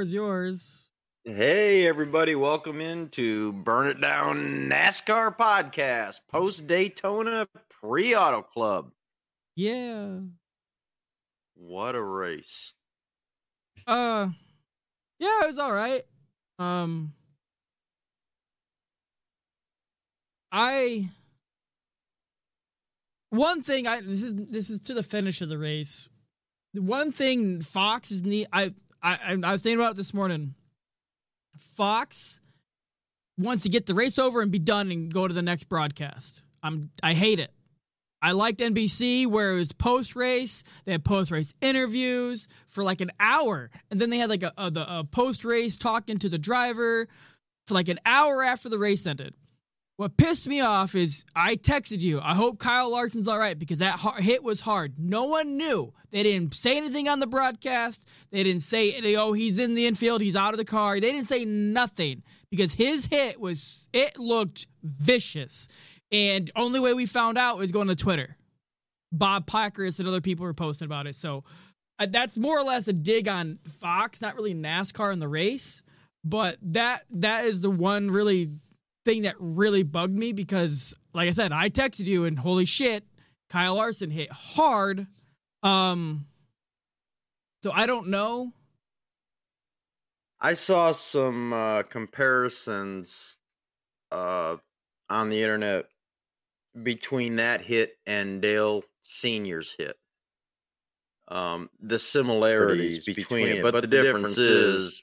Is yours. Hey, everybody, welcome into Burn It Down NASCAR podcast, post Daytona pre Auto Club. Yeah. What a race. Uh, yeah, it was all right. Um, I one thing I this is this is to the finish of the race. The one thing Fox is neat. I I I was thinking about it this morning. Fox wants to get the race over and be done and go to the next broadcast. I'm I hate it. I liked NBC where it was post race. They had post race interviews for like an hour, and then they had like a, a, a post race talking to the driver for like an hour after the race ended. What pissed me off is I texted you. I hope Kyle Larson's all right because that hit was hard. No one knew. They didn't say anything on the broadcast. They didn't say, "Oh, he's in the infield. He's out of the car." They didn't say nothing because his hit was. It looked vicious. And only way we found out was going to Twitter. Bob Pockrass and other people were posting about it. So uh, that's more or less a dig on Fox, not really NASCAR in the race. But that that is the one really thing that really bugged me because, like I said, I texted you and holy shit, Kyle Larson hit hard. Um, so I don't know. I saw some uh, comparisons uh, on the internet between that hit and Dale Senior's hit. Um, the similarities between it, but, but the, the difference is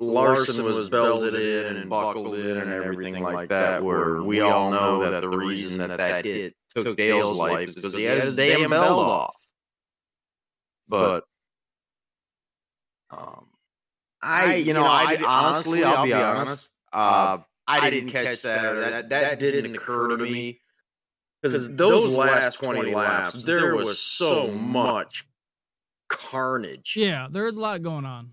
Larson was belted in and buckled in and everything like that. Where we all know that the reason that that hit took Dale's life is because he had his damn belt off. But um, I, you know, I honestly, I'll be honest. Uh, I didn't catch that. That that didn't occur to me because those last 20 laps, there was so much carnage. Yeah, there was a lot going on.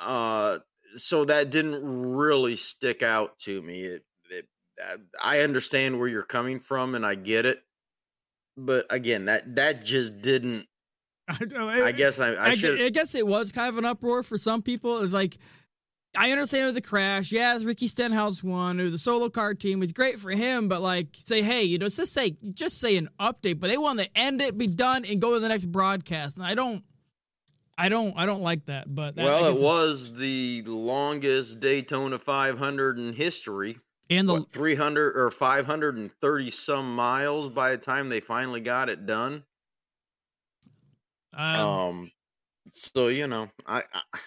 Uh, so that didn't really stick out to me. It, it, uh, I understand where you're coming from, and I get it, but again, that that just didn't. I, I guess I, I, I, I guess it was kind of an uproar for some people. It's like I understand it was a crash. Yeah, Ricky Stenhouse won. It was a solo car team. It was great for him, but like say, hey, you know, just say just say an update. But they want to end it, be done, and go to the next broadcast. And I don't I don't I don't like that. But that, Well, it was the longest Daytona 500 in history. And the what, 300 or 530 some miles by the time they finally got it done. Um, um so you know, I, I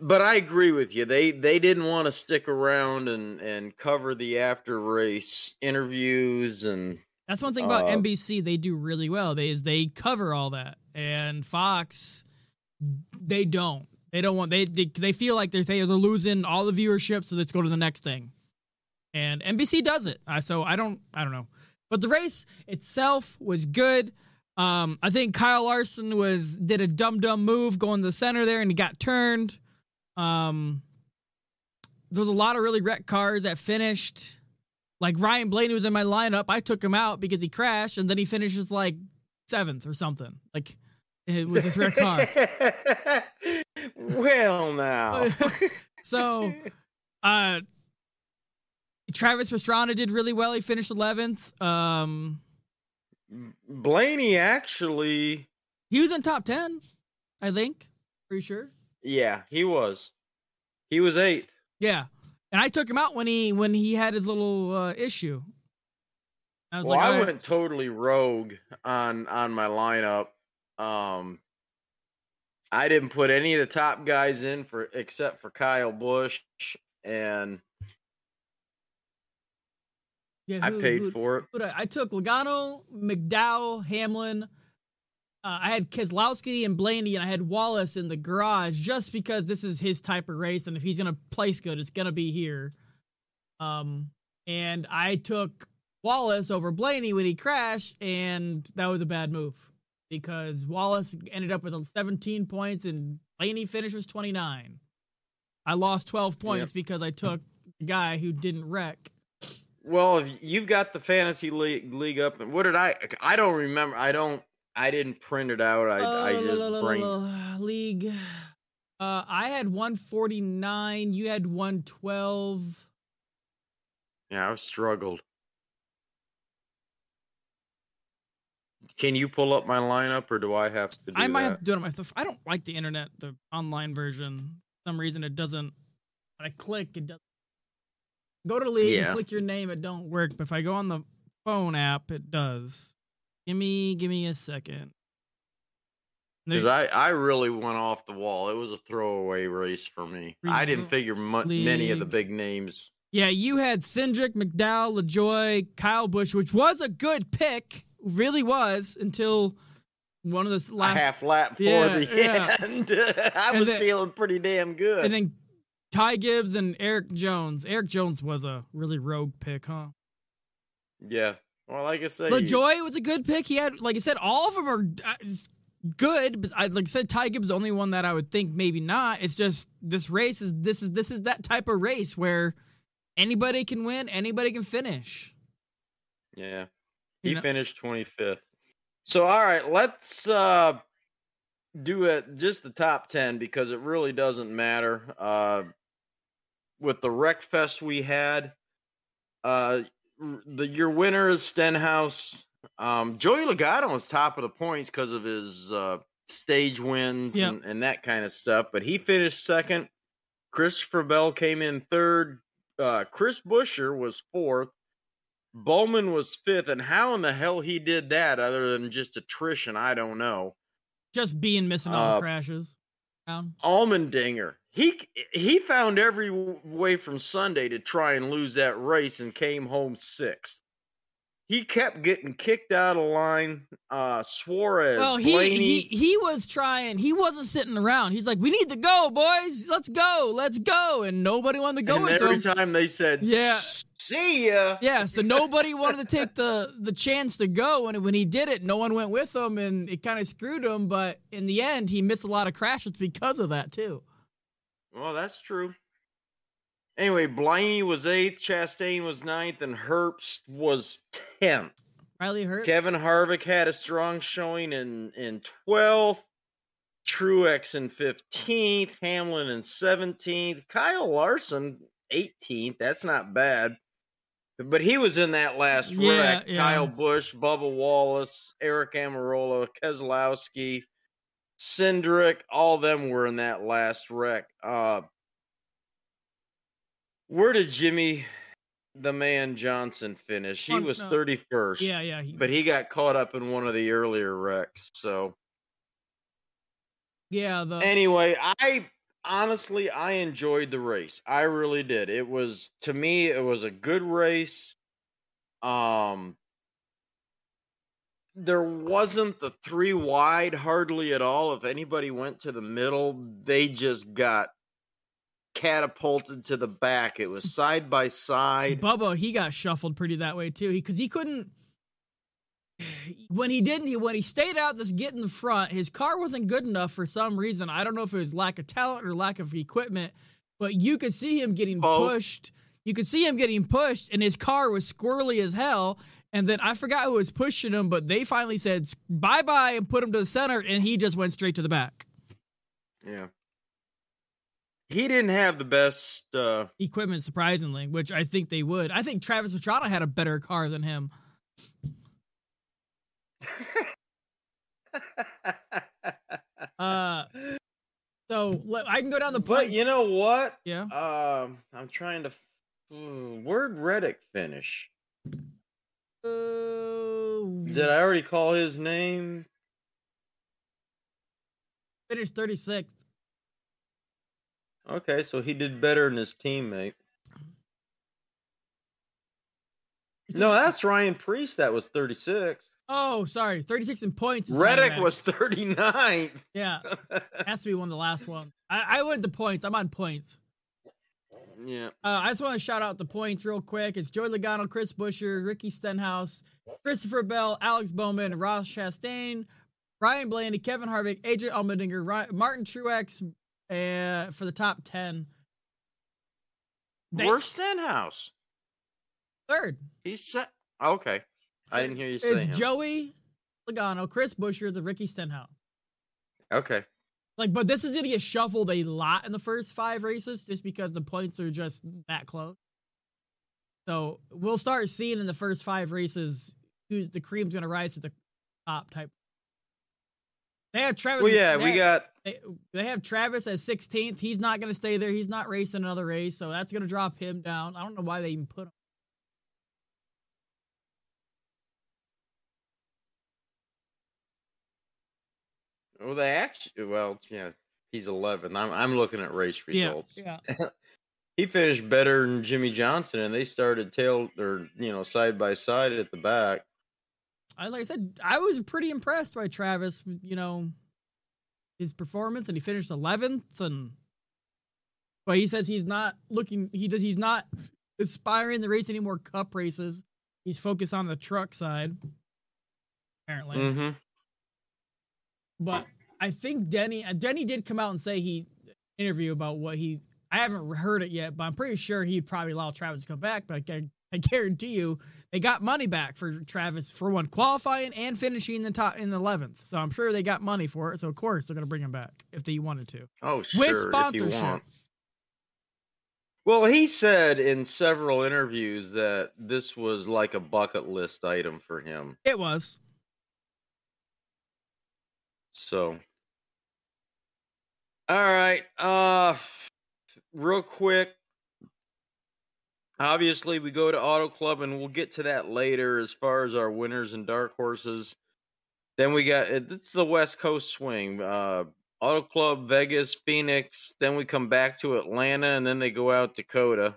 but I agree with you. They they didn't want to stick around and and cover the after race interviews and that's one thing about uh, NBC. They do really well. They is they cover all that, and Fox they don't. They don't want they they, they feel like they're they're losing all the viewership, so let's go to the next thing. And NBC does it. So I don't I don't know. But the race itself was good. Um, I think Kyle Larson was did a dumb dumb move going to the center there, and he got turned. Um, there's a lot of really wrecked cars that finished. Like Ryan Blaney was in my lineup. I took him out because he crashed, and then he finishes like seventh or something. Like it was his wrecked car. well, now. so, uh, Travis Pastrana did really well. He finished 11th. Um, Blaney actually. He was in top 10, I think. Pretty sure. Yeah, he was. He was eighth. Yeah, and I took him out when he when he had his little uh, issue. I was well, like, I went totally rogue on on my lineup. Um, I didn't put any of the top guys in for except for Kyle Busch, and yeah, who, I paid who, for it. I, I took Logano, McDowell, Hamlin, uh, I had Keselowski and Blaney, and I had Wallace in the garage just because this is his type of race, and if he's gonna place good, it's gonna be here. Um, and I took Wallace over Blaney when he crashed, and that was a bad move because Wallace ended up with 17 points, and Blaney finished was 29. I lost 12 points yep. because I took a guy who didn't wreck. Well, if you've got the fantasy league, league up, and what did I? I don't remember. I don't I didn't print it out. I, uh, I just bring league. Uh, I had 149. You had 112. Yeah, I've struggled. Can you pull up my lineup, or do I have to do I might that? have to do it on my stuff. I don't like the internet, the online version. For some reason it doesn't. When I click, it doesn't. Go to league and click your name, it don't work. But if I go on the phone app, it does. Give me, give me a second. Because I, I really went off the wall. It was a throwaway race for me. I didn't figure mu- many of the big names. Yeah, you had Cindric, McDowell, LaJoie, Kyle Busch, which was a good pick, really was until one of the s- A last. half lap for Yeah, the yeah. end. I And was then- feeling pretty damn good. and then Ty Gibbs and Erik Jones. Erik Jones was a really rogue pick, huh? yeah. Well, like I said, LaJoie was a good pick. He had, like I said, all of them are uh, good, but I, like I said, Ty Gibbs is the only one that I would think maybe not. It's just this race is this is this is that type of race where anybody can win, anybody can finish. yeah, he finished 25th. So, all right, let's uh do it just the top 10 because it really doesn't matter. Uh with the Wreck Fest we had, uh the your winner is Stenhouse. Um Joey Logano is top of the points because of his uh stage wins Yep. and, and that kind of stuff, but he finished second. Christopher Bell came in third. Uh Chris Buescher was fourth. Bowman was fifth, and how in the hell he did that other than just attrition, I don't know. Just being missing all the Uh, crashes. Down. Allmendinger, he he found every way from Sunday to try and lose that race and came home sixth. He kept getting kicked out of line. Uh, Suarez, Well, he, Blaney, he he was trying. He wasn't sitting around. He's like, "We need to go, boys. Let's go. Let's go." And nobody wanted to go and every him. time they said, Yeah. See ya." Yeah, so nobody wanted to take the the chance to go, and when he did it, no one went with him, and it kind of screwed him. But in the end, he missed a lot of crashes because of that too. Well, that's true. Anyway, Blaney was eighth, Chastain was ninth, and Herbst was tenth. Riley Herbst. Kevin Harvick had a strong showing in in 12th, Truex in 15th, Hamlin in 17th, Kyle Larson 18th. That's not bad. But he was in that last Yeah, wreck. yeah. Kyle Busch, Bubba Wallace, Aric Almirola, Keselowski, Cindric, all them were in that last wreck. Uh, where did Jimmie the man Johnson finish? He was 31st Yeah, yeah. He, but he got caught up in one of the earlier wrecks. So yeah, the anyway, I honestly I enjoyed the race. I really did. It was to me it was a good race. Um there wasn't the three wide hardly at all. If anybody went to the middle, they just got catapulted to the back. It was side by side. Bubba, he got shuffled pretty that way too. He because he couldn't. When he didn't, he when he stayed out, just getting the front. His car wasn't good enough for some reason. I don't know if it was lack of talent or lack of equipment, but you could see him getting Both. pushed. You could see him getting pushed, and his car was squirrely as hell. And then I forgot who was pushing him, but they finally said bye bye and put him to the center, and he just went straight to the back. Yeah. He didn't have the best uh Equipment, surprisingly, which I think they would. I think Travis Pastrana had a better car than him. Uh, so let- I can go down the but you know what? yeah. Um, I'm trying to. f- hmm, Where'd Reddick finish? Uh, Did I already call his name? finished 36th. Okay, so he did better than his teammate. No, that's Ryan Preece. That was 36. Oh, sorry. 36 in points. Reddick was 39. Yeah. Has to be one of the last ones. I, I went to points. I'm on points. yeah. Uh, I just want to shout out the points real quick. It's Joey Logano, Chris Buescher, Ricky Stenhouse, Christopher Bell, Alex Bowman, Ross Chastain, Ryan Blaney, Kevin Harvick, AJ Allmendinger, Ry- Martin Truex uh, for the top 10. They- Where's Stenhouse? Third. He's set. Oh, okay. I didn't hear you say It's him. Joey Logano, Chris Buescher, the Ricky Stenhouse. Okay. Like, but this is gonna get shuffled a lot in the first five races, just because the points are just that close. So we'll start seeing in the first five races who's the cream's gonna rise to the top type. They have Travis. Well, yeah, we have- got they, they have Travis as 16th. He's not going to stay there. He's not racing another race, so that's going to drop him down. I don't know why they even put him. Well, they actually well, yeah, he's 11. I'm I'm looking at race results. Yeah, He finished better than Jimmie Johnson, and they started tail or you know side by side at the back. I like I said, I was pretty impressed by Travis. You know, his performance, and he finished 11th. And but he says he's not looking. He does. He's not aspiring to race any more Cup races. He's focused on the truck side. Apparently, Mm-hmm. But I think Denny uh, Denny did come out and say he interview about what he. I haven't heard it yet, but I'm pretty sure he'd probably allow Travis to come back. But I, I guarantee you, they got money back for Travis for one qualifying and finishing in the top in the 11th. So I'm sure they got money for it. So of course they're going to bring him back if they wanted to. Oh, sure. With sponsorship. Well, he said in several interviews that this was like a bucket list item for him. It was. So, all right. Uh, real quick. Obviously, we go to Auto Club, and we'll get to that later as far as our winners and dark horses. Then we got it's the West Coast swing. Uh, Auto Club, Vegas, Phoenix. Then we come back to Atlanta, and then they go out COTA.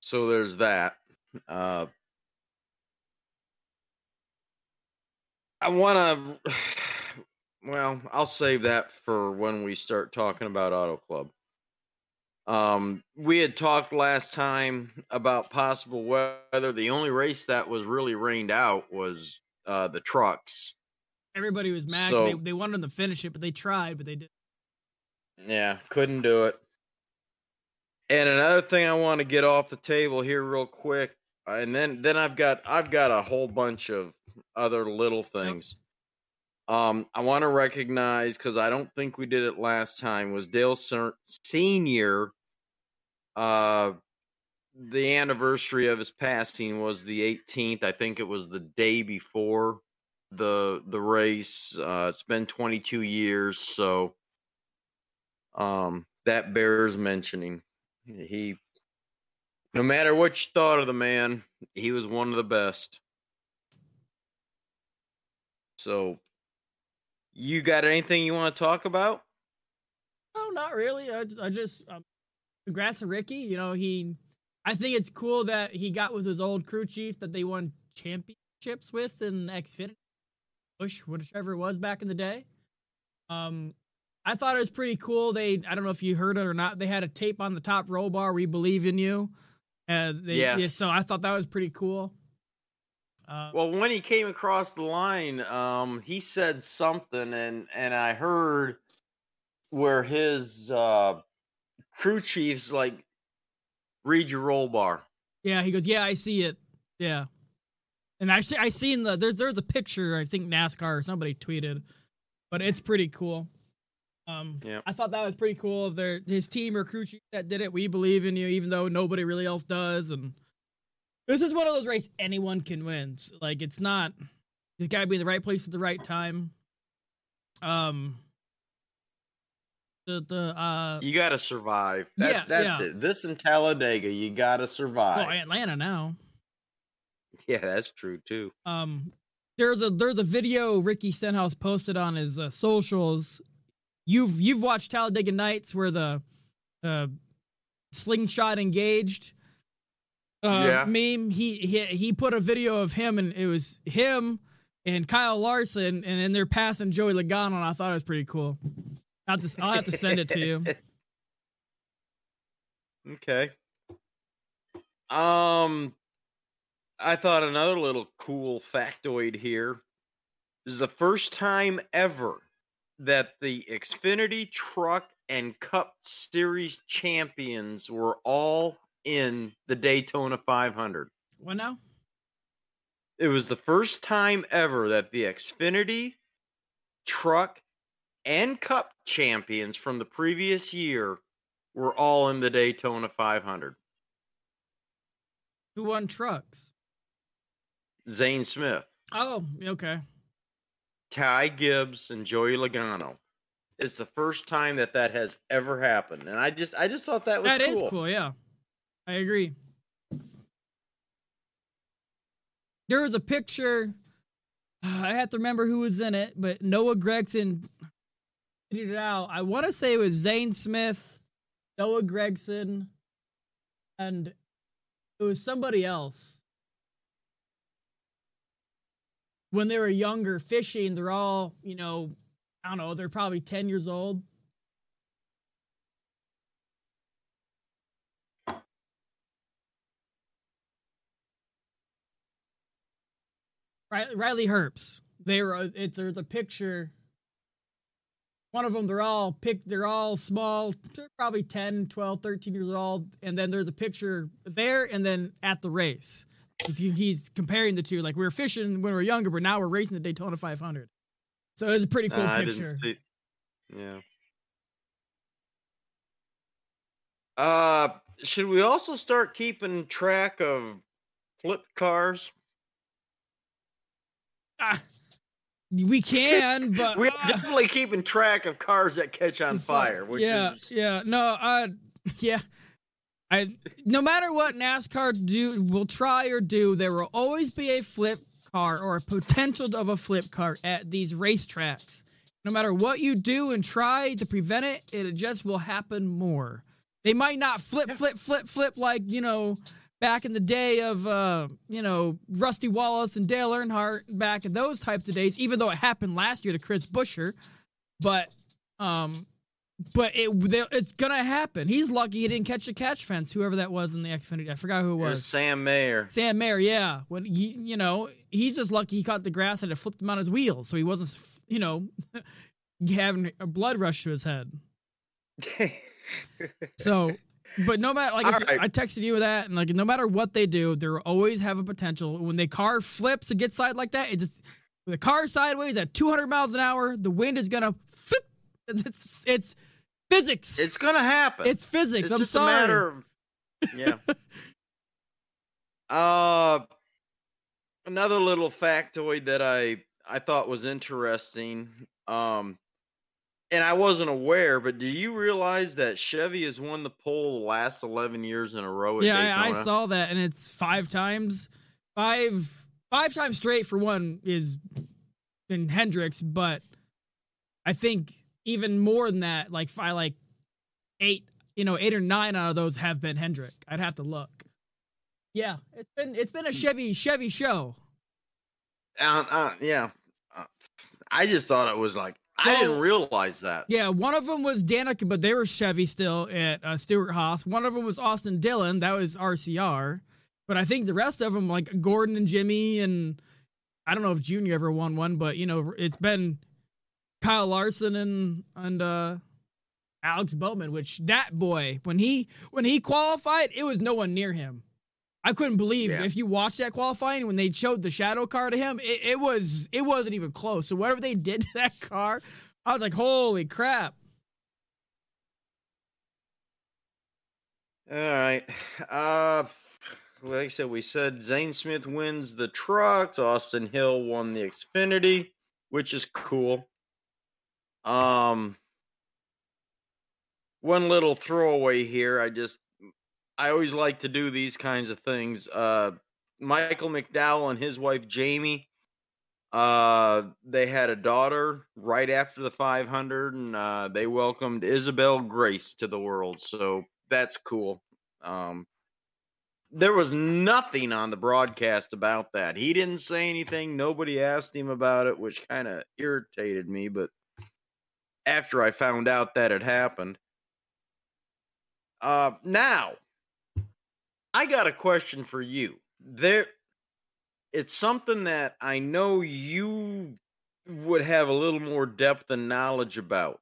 So there's that. Uh, I want to. Well, I'll save that for when we start talking about Auto Club. Um, we had talked last time about possible weather. The only race that was really rained out was uh, the trucks. Everybody was mad. So- they, they wanted them to finish it, but they tried, but they didn't. Yeah, couldn't do it. And another thing I want to get off the table here real quick, and then then I've got I've got a whole bunch of other little things. Um, I want to recognize because I don't think we did it last time. Was Dale Ser- Senior? Uh, the anniversary of his passing was the 18th. I think it was the day before the the race. Uh, it's been 22 years, so um, that bears mentioning. He, no matter what you thought of the man, he was one of the best. So, you got anything you want to talk about? No, not really. I, I just um, congrats to Ricky. You know, he. I think it's cool that he got with his old crew chief that they won championships with in Xfinity, Busch, whichever it was back in the day. Um, I thought it was pretty cool. They, I don't know if you heard it or not. They had a tape on the top roll bar. We believe in you. Uh, they, yeah, so I thought that was pretty cool. Uh, Well, when he came across the line, um, he said something, and and I heard where his uh, crew chiefs like read your roll bar. Yeah, he goes, "Yeah, I see it." Yeah, and I see, I seen the there's there's a picture I think NASCAR or somebody tweeted, but it's pretty cool. Um, Yeah. I thought that was pretty cool of their his team or crew chief that did it. We believe in you, even though nobody really else does. And this is one of those races anyone can win. S- Like it's not you got to be in the right place at the right time. Um, the the uh, You got to survive. That, Yeah, that's yeah. it. This in Talladega, you got to survive. well, Atlanta now. yeah, that's true too. um there's a there's a video Ricky Stenhouse posted on his uh, socials. You've you've watched Talladega Nights where the uh, slingshot engaged uh, Yeah. meme. He, he he put a video of him and it was him and Kyle Larson and then they're passing Joey Logano and I thought it was pretty cool. I'll just I'll have to send it to you. Okay. Um, I thought another little cool factoid here this is the first time ever that the Xfinity Truck and Cup Series champions were all in the Daytona 500. What now? It was the first time ever that the Xfinity truck, and cup champions from the previous year were all in the Daytona 500. Who won trucks? Zane Smith, Oh, okay. Ty Gibbs, and Joey Logano. It's the first time that that has ever happened, and I just I just thought that was That is cool. cool. Yeah, I agree. There was a picture. I have to remember who was in it, but Noah Gragson tweeted it out. I want to say it was Zane Smith, Noah Gragson, and it was somebody else. When they were younger fishing, they're all, you know, I don't know, they're probably 10 years old. Riley, Herbst. They were. It, there's a picture. One of them, they're all pick. They're all small, they're probably 10, 12, 13 years old. And then there's a picture there, and then at the race, he's, he's comparing the two. Like we were fishing when we were younger, but now we're racing the Daytona 500. So it's a pretty cool I picture. see. Yeah. Uh, should we also start keeping track of flipped cars? Ah, we can, but We're ah. definitely keeping track of cars that catch on fire. Which yeah, is, yeah, no, uh, yeah. I no matter what NASCAR do will try or do, there will always be a flip car or a potential of a flip car at these racetracks. No matter what you do and try to prevent it, it just will happen more. They might not flip, flip, flip, flip like you know back in the day of uh, you know Rusty Wallace and Dale Earnhardt back in those types of days. Even though it happened last year to Chris Buescher, but um, but it they- it's gonna happen. He's lucky he didn't catch the catch fence. Whoever that was in the Xfinity, I forgot who it it was was. Sam Mayer. Sam Mayer, yeah. When he, you know, he's just lucky he caught the grass and it flipped him on his wheels, so he wasn't, you know, having a blood rush to his head. So, but no matter, like I, said, right. I texted you with that, and like no matter what they do, they always have a potential. When the car flips and gets side like that, it just the car sideways at 200 miles an hour, the wind is gonna flip. It's it's, it's physics. it's gonna happen. It's physics. It's I'm sorry. a matter of yeah. uh, another little factoid that I I thought was interesting. Um, and I wasn't aware, but do you realize that Chevy has won the pole the last eleven years in a row at yeah, I, I saw that, and it's five times, five five times straight for one is in Hendricks, but I think even more than that, like I like eight, you know, eight or nine out of those have been Hendrick. I'd have to look. Yeah, it's been it's been a Chevy Chevy show. Uh, uh, yeah. Uh, I just thought it was like I didn't realize that. Yeah, one of them was Danica, but they were Chevy still at uh, Stewart-Haas. One of them was Austin Dillon, that was RCR. But I think the rest of them, like Gordon and Jimmie, and I don't know if Junior ever won one, but you know, it's been Kyle Larson and and uh, Alex Bowman. Which that boy, when he when he qualified, it was no one near him. I couldn't believe Yeah. if you watched that qualifying when they showed the shadow car to him, it, it was it wasn't even close. So whatever they did to that car, I was like, holy crap. All right. Uh like I said, we said Zane Smith wins the trucks. Austin Hill won the Xfinity, which is cool. Um one little throwaway here. I just I always like to do these kinds of things. Uh Michael McDowell and his wife Jamie uh they had a daughter right after the 500 and uh they welcomed Isabel Grace to the world. So that's cool. Um there was nothing on the broadcast about that. He didn't say anything. Nobody asked him about it, which kind of irritated me. But after I found out that it happened, uh, now I got a question for you. There, it's something that I know you would have a little more depth and knowledge about.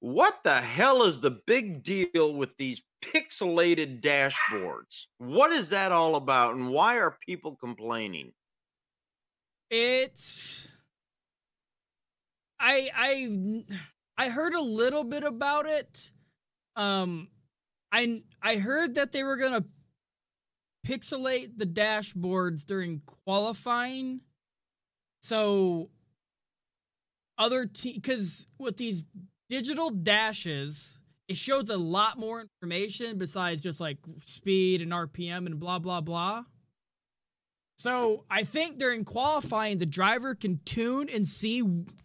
What the hell is the big deal with these pixelated dashboards? What is that all about, and why are people complaining? It's I I I heard a little bit about it. Um, I I heard that they were gonna pixelate the dashboards during qualifying, so other te because with these digital dashes, it shows a lot more information besides just like speed and RPM and blah blah blah. So I think during qualifying, the driver can tune and see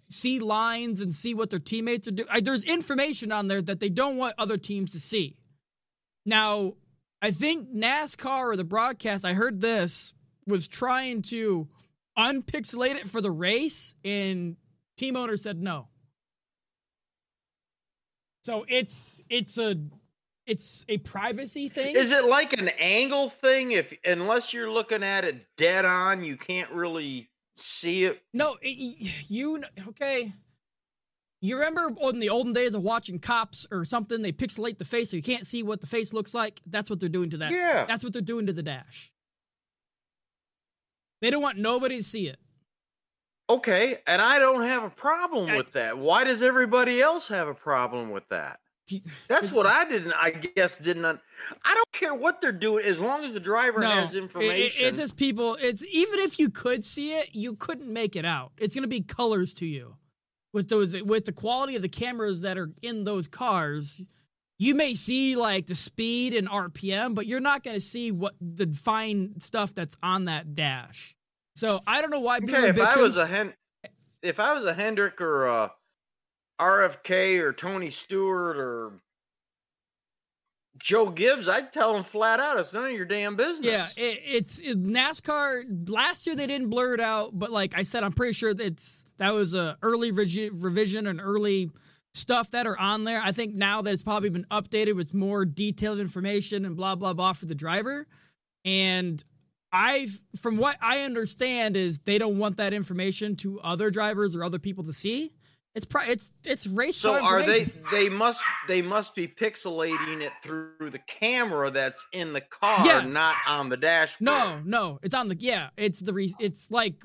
see lines and see what their teammates are doing. There's information on there that they don't want other teams to see. Now, I think NASCAR or the broadcast, I heard this, was trying to unpixelate it for the race, and team owner said no. So it's it's a it's a privacy thing. Is it like an angle thing? If unless you're looking at it dead on, you can't really see it. No, it, you okay? You remember in the olden days of watching cops or something, they pixelate the face so you can't see what the face looks like. That's what they're doing to that. Yeah, that's what they're doing to the dash. They don't want nobody to see it. Okay, and I don't have a problem I, with that. Why does everybody else have a problem with that? That's what I didn't. I guess didn't. I don't care what they're doing as long as the driver no, has information. It, it's just people. It's even if you could see it, you couldn't make it out. It's going to be colors to you with those with the quality of the cameras that are in those cars. You may see like the speed and RPM, but you're not going to see what the fine stuff that's on that dash. So I don't know why people. Okay, if I was a Hen- if I was a Hendrick or a RFK or Tony Stewart or Joe Gibbs, I'd tell them flat out, it's none of your damn business. Yeah, it, it's it, NASCAR. Last year they didn't blur it out, but like I said, I'm pretty sure it's that was a early revision and early stuff that are on there. I think now that it's probably been updated with more detailed information and blah blah blah for the driver. And I, from what I understand, is they don't want that information to other drivers or other people to see. It's pro- it's it's race. So are they? They must they must be pixelating it through the camera that's in the car, yes. not on the dashboard. No, no, it's on the yeah. It's the re- it's like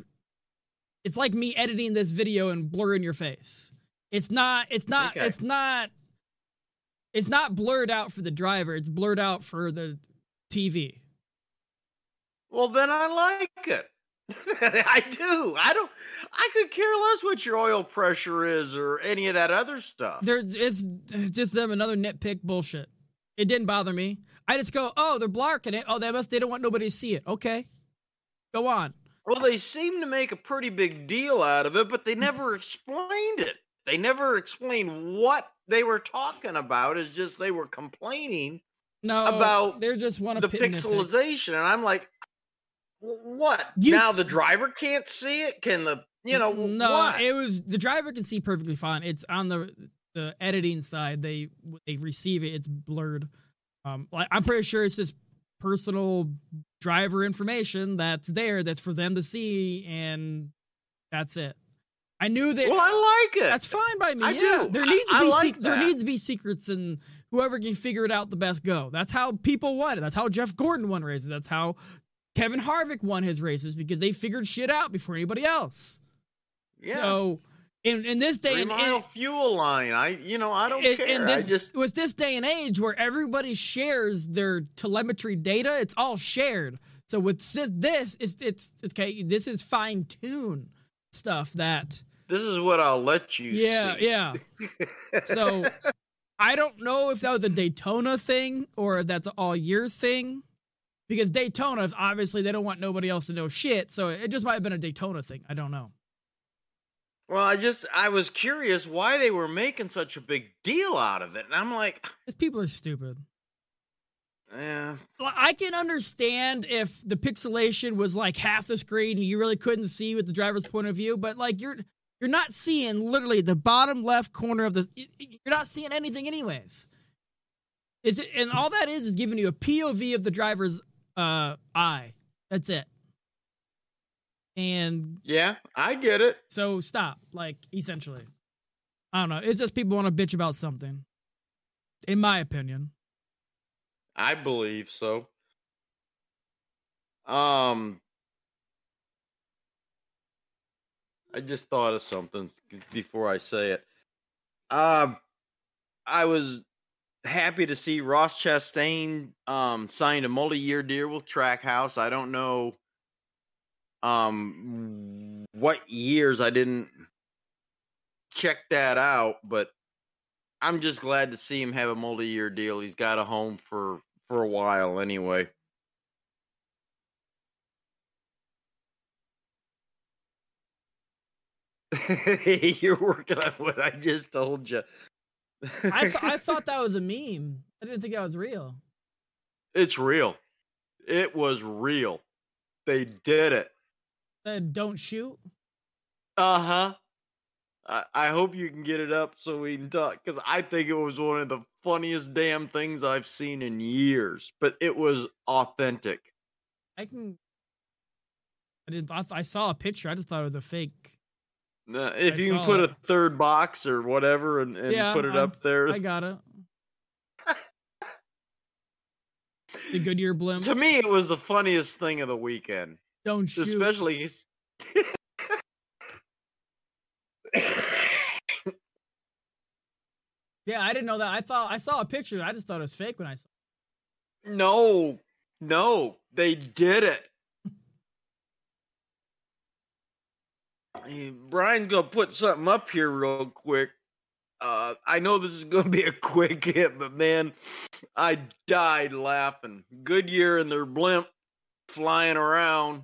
it's like me editing this video and blurring your face. It's not. It's not. Okay. It's not. It's not blurred out for the driver. It's blurred out for the TV. Well, then I like it. I do. I don't. I could care less what your oil pressure is or any of that other stuff. There, it's, it's just them another nitpick bullshit. It didn't bother me. I just go, oh, they're blarking it. Oh, they must. They don't want nobody to see it. Okay, go on. Well, they seem to make a pretty big deal out of it, but they never explained it. They never explained what they were talking about. Is just they were complaining. No, about they're just one the pixelization, and I'm like, what? You, now the driver can't see it. Can the you know, no, what? it was the driver can see perfectly fine. It's on the the editing side. They they receive it. It's blurred. Um, like I'm pretty sure it's just personal driver information that's there that's for them to see, and that's it. I knew that. Well, I like it. That's fine by me. I yeah. do. There needs to I, be I like there needs to be secrets, and whoever can figure it out the best go. That's how people want it. That's how Jeff Gordon won races. That's how Kevin Harvick won his races because they figured shit out before anybody else. Yeah. So in, in this day Three and mile fuel line, I you know I don't in, care. In this, I just was this day and age where everybody shares their telemetry data. It's all shared. So with this, it's it's okay. This is fine tune stuff that. This is what I'll let you. Yeah, see. yeah. so I don't know if that was a Daytona thing or that's all year thing because Daytona, obviously, they don't want nobody else to know shit. So it just might have been a Daytona thing. I don't know. Well, I just I was curious why they were making such a big deal out of it, and I'm like, because people are stupid. Yeah, I can understand if the pixelation was like half the screen and you really couldn't see with the driver's point of view, but like you're you're not seeing literally the bottom left corner of the. You're not seeing anything, anyways. Is it? And all that is is giving you a POV of the driver's uh I. That's it. And yeah, I get it. So stop, like essentially. I don't know. It's just people want to bitch about something. In my opinion. I believe so. Um I just thought of something before I say it. Uh, I was happy to see Ross Chastain um, signed a multi-year deal with Trackhouse. I don't know um what years I didn't check that out, but I'm just glad to see him have a multi-year deal. He's got a home for for a while anyway. You're working on what I just told you. I th- I thought that was a meme. I didn't think that was real. It's real. It was real. They did it. Uh, don't shoot. Uh huh. I, I hope you can get it up so we can talk because I think it was one of the funniest damn things I've seen in years. But it was authentic. I can. I did. I, I saw a picture. I just thought it was a fake. Uh, if I you can put it. a third box or whatever and, and Yeah, put it um, up there, I got it. the Goodyear blimp. to me, it was the funniest thing of the weekend. Don't shoot. Especially. Yeah, I didn't know that. I thought I saw a picture. I just thought it was fake when I saw. no, no, they did it. Brian's gonna put something up here real quick. Uh, I know this is gonna be a quick hit, but man, I died laughing. Goodyear and their blimp flying around.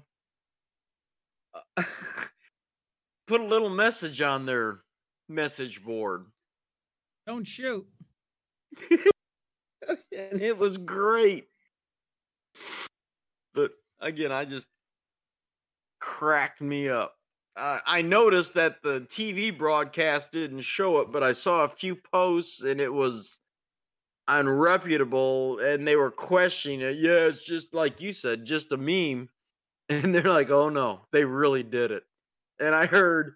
Uh, put a little message on their message board. Don't shoot. and it was great. But again, I just cracked me up. Uh, I noticed that the TV broadcast didn't show it, but I saw a few posts and it was unreputable and they were questioning it. Yeah, it's just like you said, just a meme. And they're like, oh no, they really did it. And I heard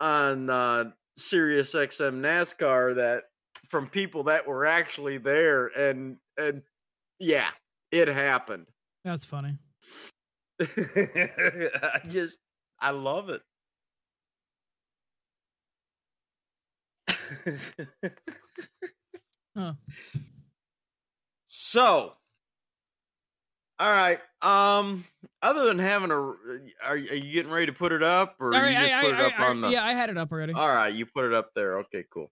on uh, Sirius XM NASCAR that from people that were actually there and and yeah, it happened. That's funny. I just I love it. Huh. So, all right. Um, other than having a, are, are you getting ready to put it up, or right, you just I, put I, it up I, on the? Yeah, I had it up already. All right, you put it up there. Okay, cool.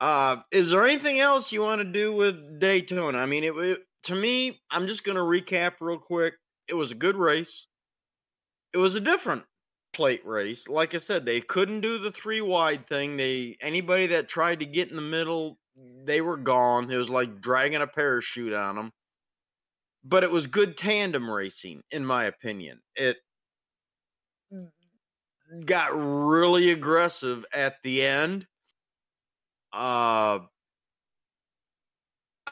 Uh, is there anything else you want to do with Daytona? I mean, it, it to me, I'm just going to recap real quick. It was a good race. It was a different plate race. Like I said, they couldn't do the three wide thing. They anybody that tried to get in the middle, they were gone. It was like dragging a parachute on them. But it was good tandem racing, in my opinion. It got really aggressive at the end. Uh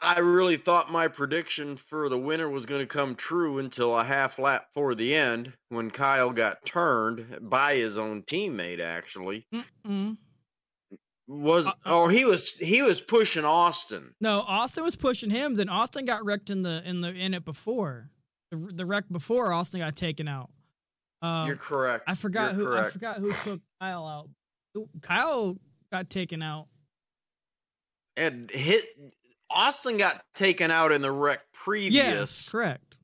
I really thought my prediction for the winner was going to come true until a half lap for the end when Kyle got turned by his own teammate actually. Mm-mm. Was Uh, oh he was he was pushing Austin. No, Austin was pushing him. Then Austin got wrecked in the in the in it before the, the wreck before Austin got taken out. Um, You're correct. I forgot You're who I forgot who took Kyle out. Kyle got taken out. And hit Austin got taken out in the wreck previous Yes, correct.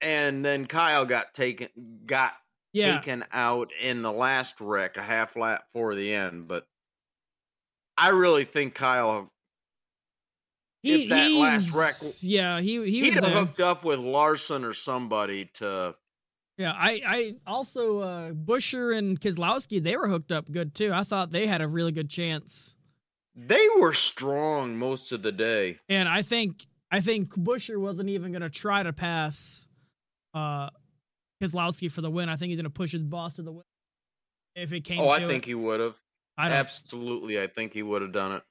and then Kyle got taken got Yeah, taken out in the last wreck, a half lap for the end. But I really think Kyle he, if that last wreck- Yeah, he he he was would have hooked up with Larson or somebody to. Yeah, I I also uh Buescher and Keselowski they were hooked up good too. I thought they had a really good chance. They were strong most of the day. And I think I think Buescher wasn't even gonna try to pass uh Keselowski for the win. I think he's gonna push his boss to the win. If it came to Oh, I think it. he would have. Absolutely, I think he would have done it.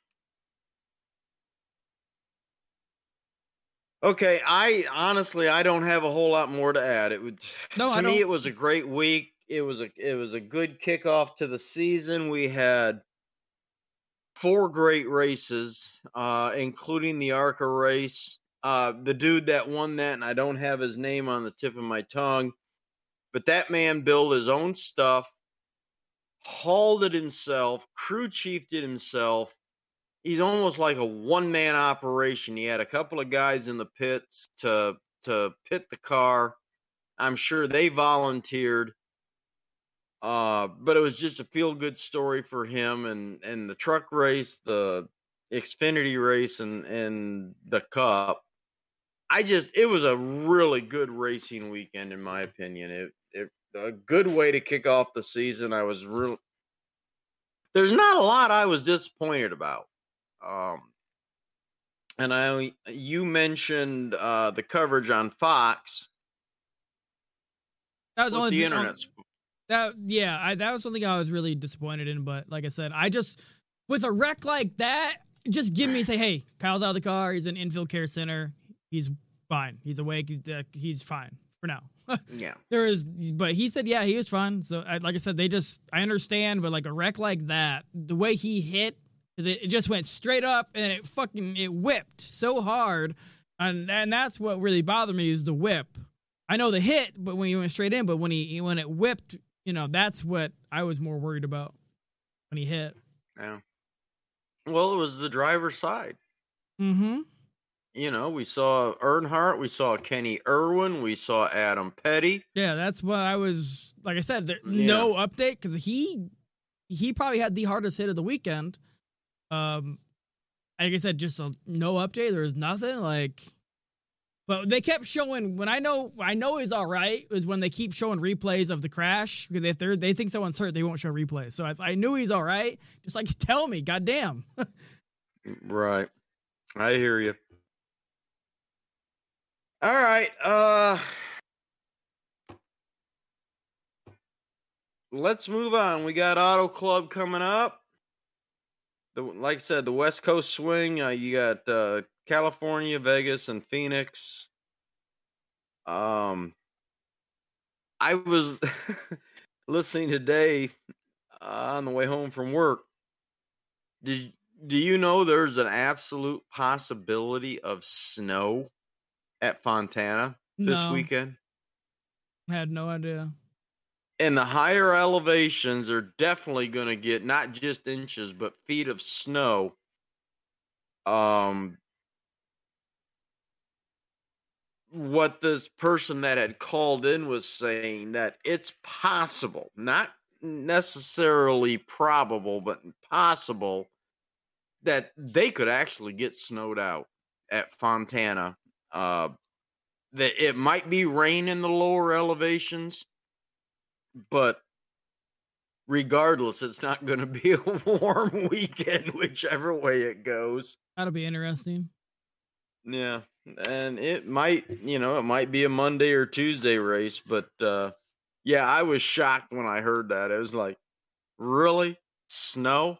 Okay, I honestly I don't have a whole lot more to add. It would No, to I me it was a great week. It was a it was a good kickoff to the season. We had four great races, uh, including the ARCA race. Uh, the dude that won that, and I don't have his name on the tip of my tongue, but that man built his own stuff. hauled it himself, crew chiefed it himself. He's almost like a one man operation. He had a couple of guys in the pits to to pit the car. I'm sure they volunteered. Uh, but it was just a feel good story for him and and the truck race, the Xfinity race, and and the Cup. I just it was a really good racing weekend in my opinion. It it a good way to kick off the season. I was real. There's not a lot I was disappointed about. Um, and I you mentioned uh, the coverage on Fox. That was only the thing- internet's That yeah, I, that was something I was really disappointed in. But like I said, I just with a wreck like that, just give me say, hey, Kyle's out of the car. He's in infield care center. He's fine. He's awake. He's uh, he's fine for now. yeah. there is, but he said yeah, he was fine. So I, like I said, they just I understand, but like a wreck like that, the way he hit, it, it just went straight up and it fucking it whipped so hard, and and that's what really bothered me is the whip. I know the hit, but when he went straight in, but when he when it whipped, you know, that's what I was more worried about when he hit. Yeah. Well, it was the driver's side. Mm-hmm. You know, we saw Earnhardt, we saw Kenny Irwin, we saw Adam Petty. Yeah, that's what I was. Like I said, there, no update because he he probably had the hardest hit of the weekend. Um, like I said, just a no update. There was nothing like. But they kept showing when I know I know he's all right is when they keep showing replays of the crash because if they they think someone's hurt they won't show replays. So I, I knew he's all right. Just like tell me, goddamn. Right. I hear you. All right. Uh Let's move on. We got Auto Club coming up. The like I said, the West Coast swing, uh, you got uh California, Vegas and Phoenix. Um I was listening today uh, on the way home from work. Did do you know there's an absolute possibility of snow at Fontana this No. weekend? I had no idea. And the higher elevations are definitely going to get not just inches but feet of snow. Um what this person that had called in was saying that it's possible, not necessarily probable, but possible that they could actually get snowed out at Fontana. Uh, that it might be rain in the lower elevations, but regardless, it's not going to be a warm weekend, whichever way it goes. That'll be interesting. Yeah, and it might, you know, it might be a Monday or Tuesday race, but uh yeah, I was shocked when I heard that. It was like, really? Snow?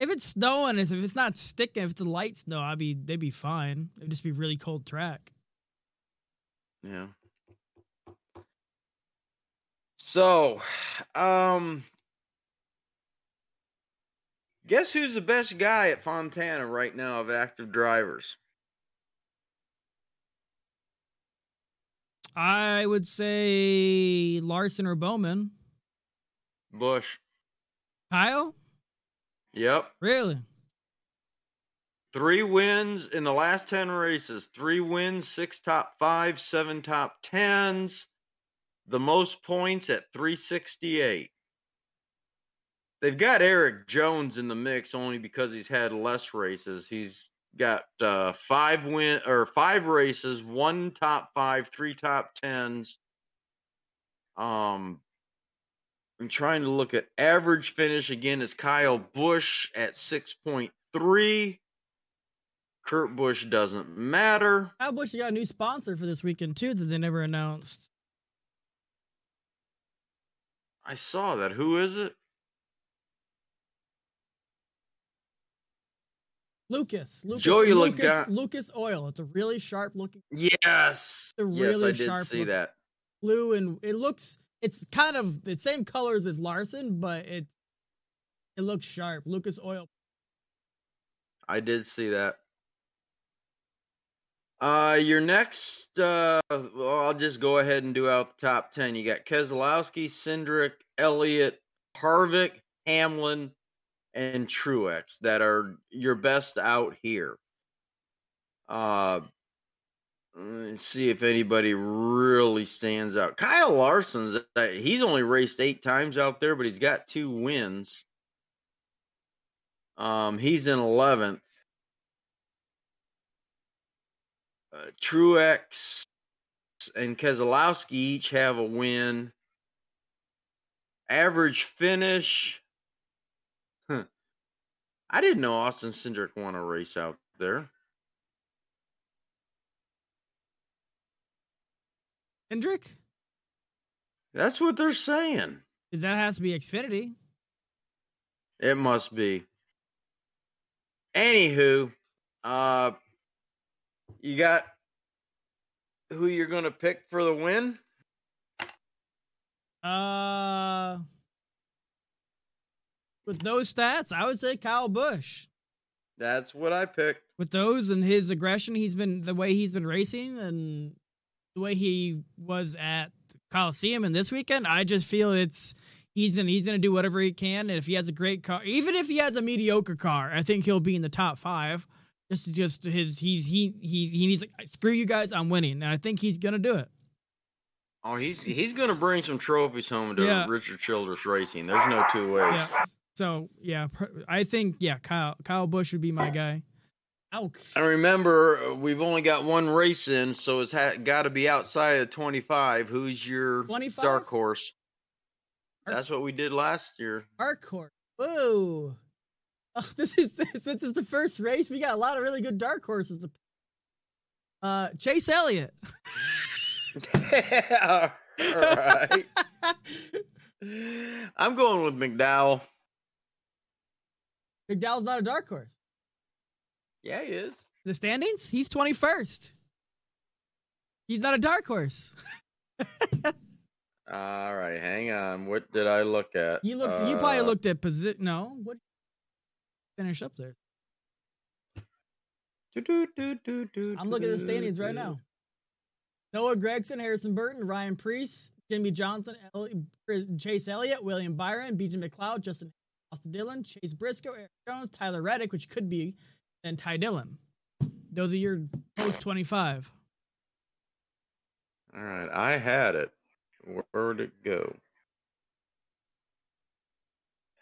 If it's snowing, if it's not sticking, if it's a light snow, I'd be they'd be fine. It'd just be really cold track. Yeah. So, um guess who's the best guy at Fontana right now of active drivers? I would say Larson or Bowman. Busch. Kyle? Yep. Really? Three wins in the last 10 races. Three wins, six top five, seven top tens. The most points at 368. They've got Erik Jones in the mix only because he's had less races. He's got uh, five win or five races, one top five, three top tens. Um, I'm trying to look at average finish again. Is Kyle Busch at 6.3? Kurt Busch doesn't matter. Kyle Busch got a new sponsor for this weekend too that they never announced. I saw that. Who is it? Lucas. Lucas Joey Lucas, Lucas Oil. It's a really sharp looking Yes. A yes, really I did sharp see look- that. blue and it looks it's kind of the same colors as Larson, but it it looks sharp. Lucas Oil. I did see that. Uh, your next, uh, well, I'll just go ahead and do out the top 10. You got Keselowski, Cindric, Elliott, Harvick. Hamlin, and Truex that are your best out here. Uh, let's see if anybody really stands out. Kyle Larson's uh, he's only raced eight times out there, but he's got two wins. Um, he's in eleventh. Uh, Truex and Keselowski each have a win. Average finish. I didn't know Austin Cindric won a race out there. Hendrick? That's what they're saying. That has to be Xfinity. It must be. Anywho, uh, you got who you're gonna pick for the win? Uh, with those stats, I would say Kyle Busch. That's what I picked. With those and his aggression, he's been the way he's been racing and the way he was at Coliseum and this weekend. I just feel it's he's gonna he's gonna do whatever he can, and if he has a great car, even if he has a mediocre car, I think he'll be in the top five. Just just his he's he he he needs like screw you guys, I'm winning, and I think he's gonna do it. Oh, he's he's gonna bring some trophies home to Yeah. Richard Childress Racing. There's no two ways. Yeah. So yeah, I think yeah, Kyle Kyle Busch would be my guy. Ow. And remember, uh, we've only got one race in, so it's ha- got to be outside of 25. Who's your 25? dark horse? Dark- That's what we did last year. Dark horse. Whoa. Oh, this is since it's the first race, we got a lot of really good dark horses. To, uh, Chase Elliott. All right. I'm going with McDowell. McDowell's not a dark horse. Yeah, he is. The standings, he's twenty first. He's not a dark horse. All right, hang on. What did I look at? You looked. you probably Uh, looked at position. No, what? Finish up there. I'm looking at the standings right now. Noah Gragson, Harrison Burton, Ryan Preece, Jimmie Johnson, Ellie- Chase Elliott, William Byron, BJ McLeod, Justin Austin Dillon, Chase Briscoe, Erik Jones, Tyler Reddick, which could be, then Ty Dillon. Those are your post 25. All right, I had it. Where'd it go?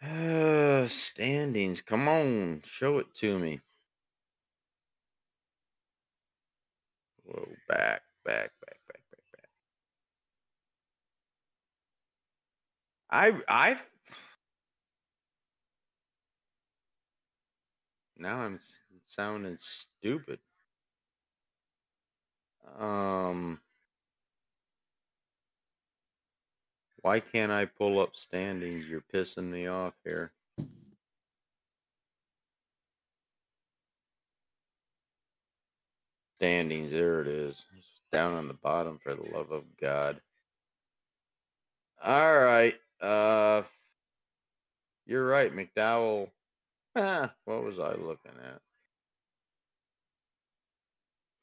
Uh, standings. Come on, show it to me. Whoa, back, back, back, back, back, back. I, I. Now I'm sounding stupid. Um. Why can't I pull up standings? You're pissing me off here. Standings, there it is. It's down on the bottom for the love of God. All right. Uh you're right, McDowell. What was I looking at?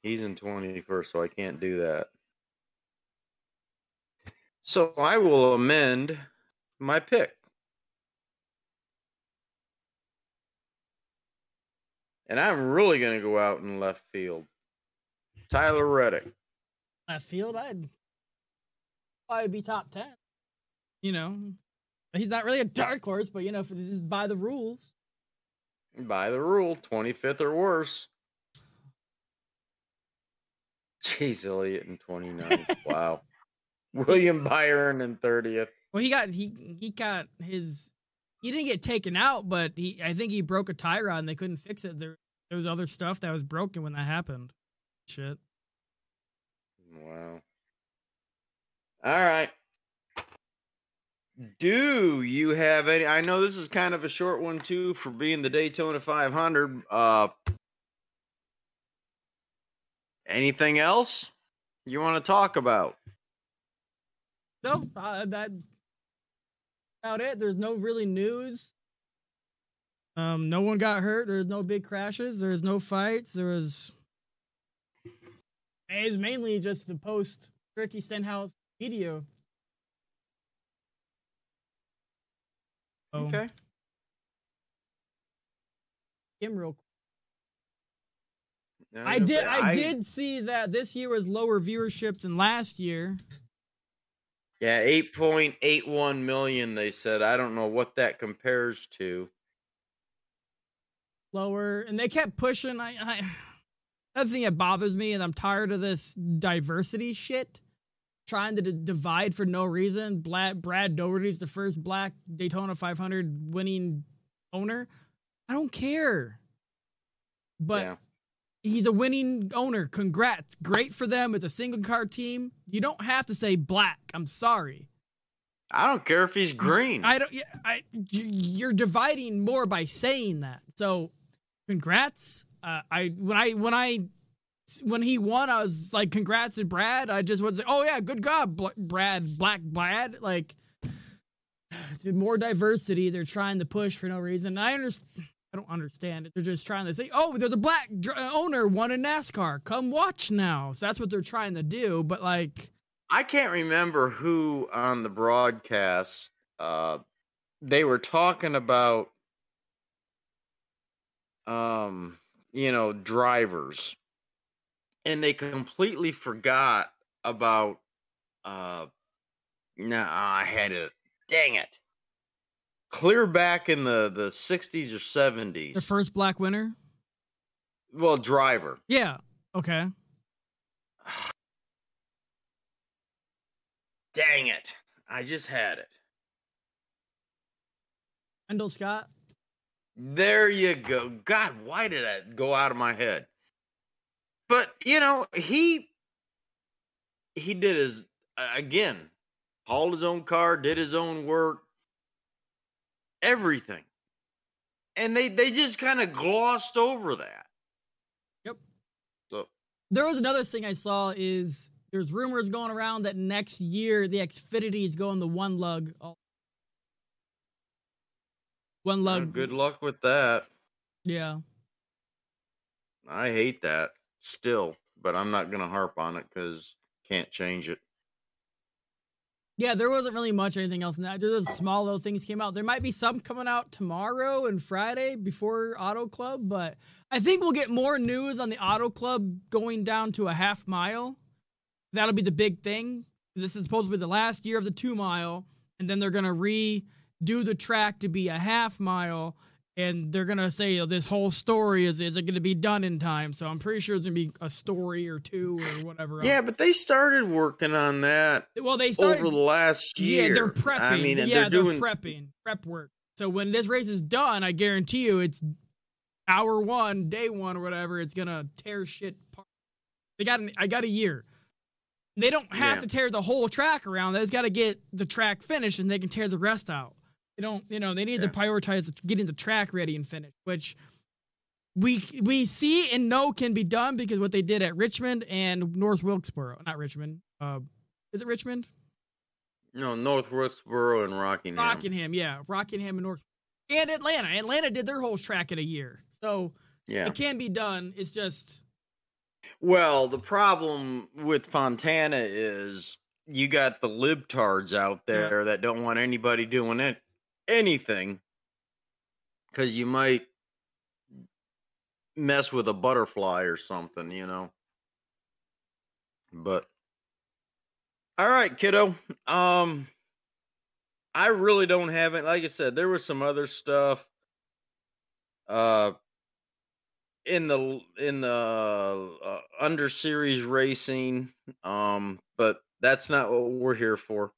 He's in 21st, so I can't do that. So I will amend my pick. And I'm really going to go out in left field. Tyler Reddick. Left field, I'd probably be top 10. You know, he's not really a dark horse, but, you know, if this is by the rules. By the rule, 25th or worse. Chase Elliott in 29th. wow. William Byron in 30th. Well, he got he he got his he didn't get taken out, but he I think he broke a tie rod and they couldn't fix it. There there was other stuff that was broken when that happened. Shit. Wow. All right. Do you have any? I know this is kind of a short one too for being the Daytona 500. Uh, anything else you want to talk about? No, uh, that about it. There's no really news. Um, no one got hurt. There's no big crashes. There's no fights. There was. It's mainly just to post Ricky Stenhouse video. Um, okay. Him real quick. I, I did. I, I, did see that this year was lower viewership than last year. Yeah, eight point eight one million. They said. I don't know what that compares to. Lower, and they kept pushing. I, I that's the thing that bothers me, and I'm tired of this diversity shit. Trying to d- divide for no reason. Brad, Brad Daugherty's the first black Daytona 500 winning owner. I don't care. But yeah. he's a winning owner. Congrats. Great for them. It's a single car team. You don't have to say black. I'm sorry. I don't care if he's green. I don't. yeah, I. You're dividing more by saying that. So, congrats. Uh, I when I when I when he won, I was like, congrats to Brad. I just was like, oh yeah, good job, Bl- Brad, Black Brad. Like, more diversity. They're trying to push for no reason. I understand. I don't understand it. They're just trying to say, "Oh, there's a black dr- owner won in NASCAR. Come watch now." So that's what they're trying to do. But like, I can't remember who on the broadcast uh they were talking about um you know drivers and they completely forgot about uh nah I had it dang it clear back in the the 60s or 70s the first black winner. well driver Yeah. Okay. dang it I just had it Wendell Scott. There you go. God, why did that go out of my head? But you know, he he did his again, hauled his own car, did his own work, everything. And they they just kind of glossed over that. Yep. So There was another thing I saw is there's rumors going around that next year the Xfinity is going the one lug. One lug. good luck with that. Yeah. I hate that still, but I'm not gonna harp on it because can't change it. Yeah, there wasn't really much anything else in that. There's small little things came out. There might be some coming out tomorrow and Friday before Auto Club, but I think we'll get more news on the Auto Club going down to a half mile. That'll be the big thing. This is supposed to be the last year of the two mile, and then they're gonna redo the track to be a half mile, and they're gonna say oh, this whole story is is it gonna be done in time? So I'm pretty sure it's gonna be a story or two or whatever. Yeah, else. but they started working on that well they started over the last year. Yeah, they're prepping. I mean, yeah, they're doing prepping, prep work. So when this race is done, I guarantee you, it's hour one, day one, or whatever. It's gonna tear shit apart. They got, an, I got a year. They don't have Yeah. to tear the whole track around. They just got to get the track finished, and they can tear the rest out. They don't, you know, they need Yeah. to prioritize getting the track ready and finished, which we we see and know can be done because what they did at Richmond and North Wilkesboro, not Richmond. Uh, is it Richmond? No, North Wilkesboro and Rockingham. Rockingham, yeah, Rockingham and North, and Atlanta. Atlanta did their whole track in a year, so Yeah. it can be done. It's just Well, the problem with Fontana is you got the libtards out there that don't want anybody doing it anything because you might mess with a butterfly or something, you know. But all right, kiddo. Um, I really don't have it. Like I said, there was some other stuff. Uh, in the in the uh, under series racing um but that's not what we're here for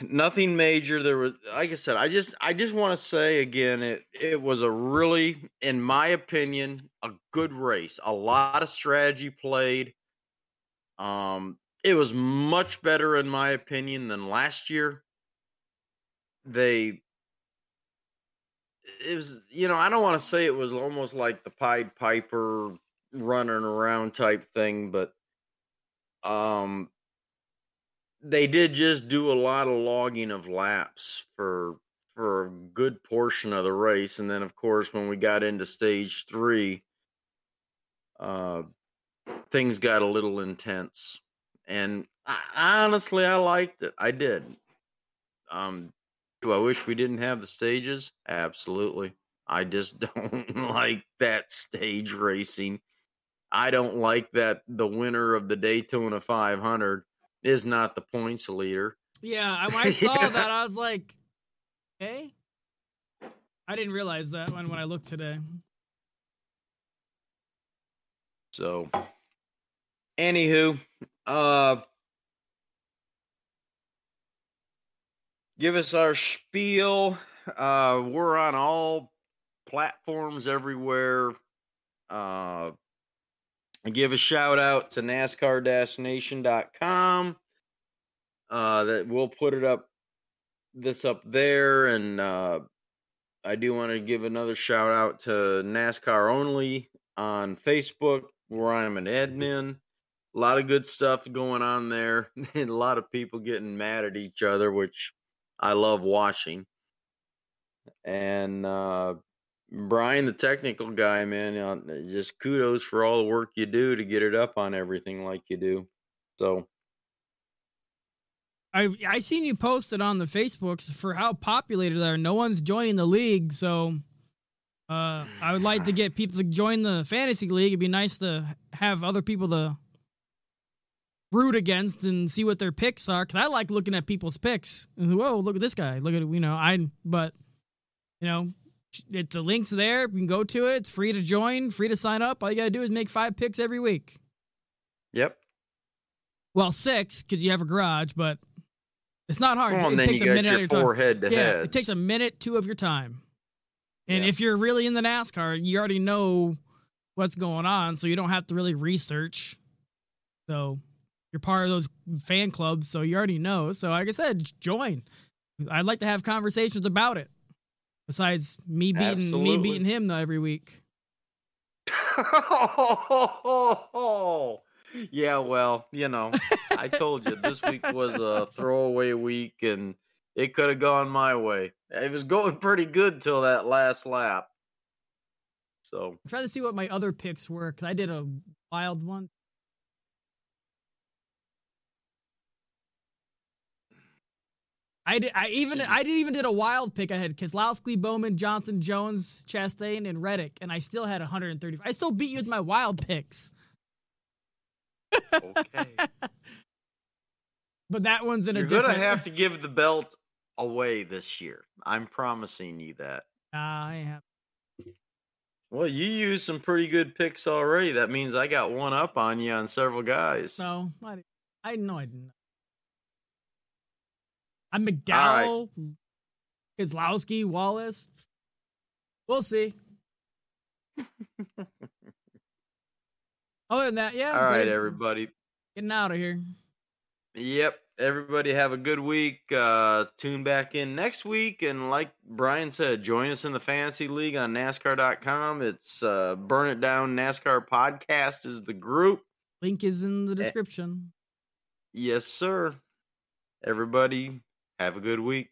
nothing major. There was like i said i just i just want to say again it it was a really in my opinion a good race a lot of strategy played. Um it was much better in my opinion than last year. They it was you know i don't want to say it was almost like the pied piper running around type thing but um they did just do a lot of logging of laps for for a good portion of the race and then of course when we got into stage 3 uh things got a little intense and I, honestly i liked it i did um do I wish we didn't have the stages? Absolutely. I just don't like that stage racing. I don't like that the winner of the Daytona 500 is not the points leader. Yeah, when I saw yeah. that, I was like, "Hey." I didn't realize that when when I looked today. So, anywho, uh, give us our spiel. Uh, we're on all platforms everywhere. Uh, give a shout out to NASCAR-nation.com. Uh, that we'll put it up this up there, and uh, I do want to give another shout out to NASCAR Only on Facebook, where I'm an admin. A lot of good stuff going on there, and a lot of people getting mad at each other, which I love watching. And uh, Brian, the technical guy, man, uh, just kudos for all the work you do to get it up on everything like you do. So, I I seen you posted on the Facebooks for how populated they are. No one's joining the league, so uh, I would like to get people to join the fantasy league. It'd be nice to have other people to root against and see what their picks are. Cause I like looking at people's picks. Whoa, look at this guy. Look at. You know, I but you know it, the link's there. You can go to it. It's free to join, free to sign up. All you got to do is make five picks every week. Yep. Well, six because you have a garage, but it's not hard. Well, it takes a minute of your time. Head to yeah, heads. it takes a minute, two of your time. And yeah. if you're really in the NASCAR, you already know what's going on, so you don't have to really research. So you're part of those fan clubs, so you already know. So, like I said, join. I'd like to have conversations about it. Besides me beating Absolutely. me beating him though every week. yeah, well, you know, I told you this week was a throwaway week and it could have gone my way. It was going pretty good till that last lap. So I'm trying to see what my other picks were because I did a wild one. I did. I even. I did even did a wild pick. I had Keselowski, Bowman, Johnson, Jones, Chastain, and Reddick, and I still had 130. I still beat you with my wild picks. Okay. but that one's in You're a different. You're gonna have to give the belt away this year. I'm promising you that. I have. Well, you used some pretty good picks already. That means I got one up on you on several guys. No, I, I know I didn't. I'm McDowell, right. Keselowski, Wallace. We'll see. Other than that, yeah. All right, everybody. Getting out of here. Yep. Everybody have a good week. Uh, tune back in next week. And like Brian said, join us in the fantasy league on NASCAR.com. It's uh, Burn It Down NASCAR podcast is the group. Link is in the description. Yes, sir. Everybody have a good week.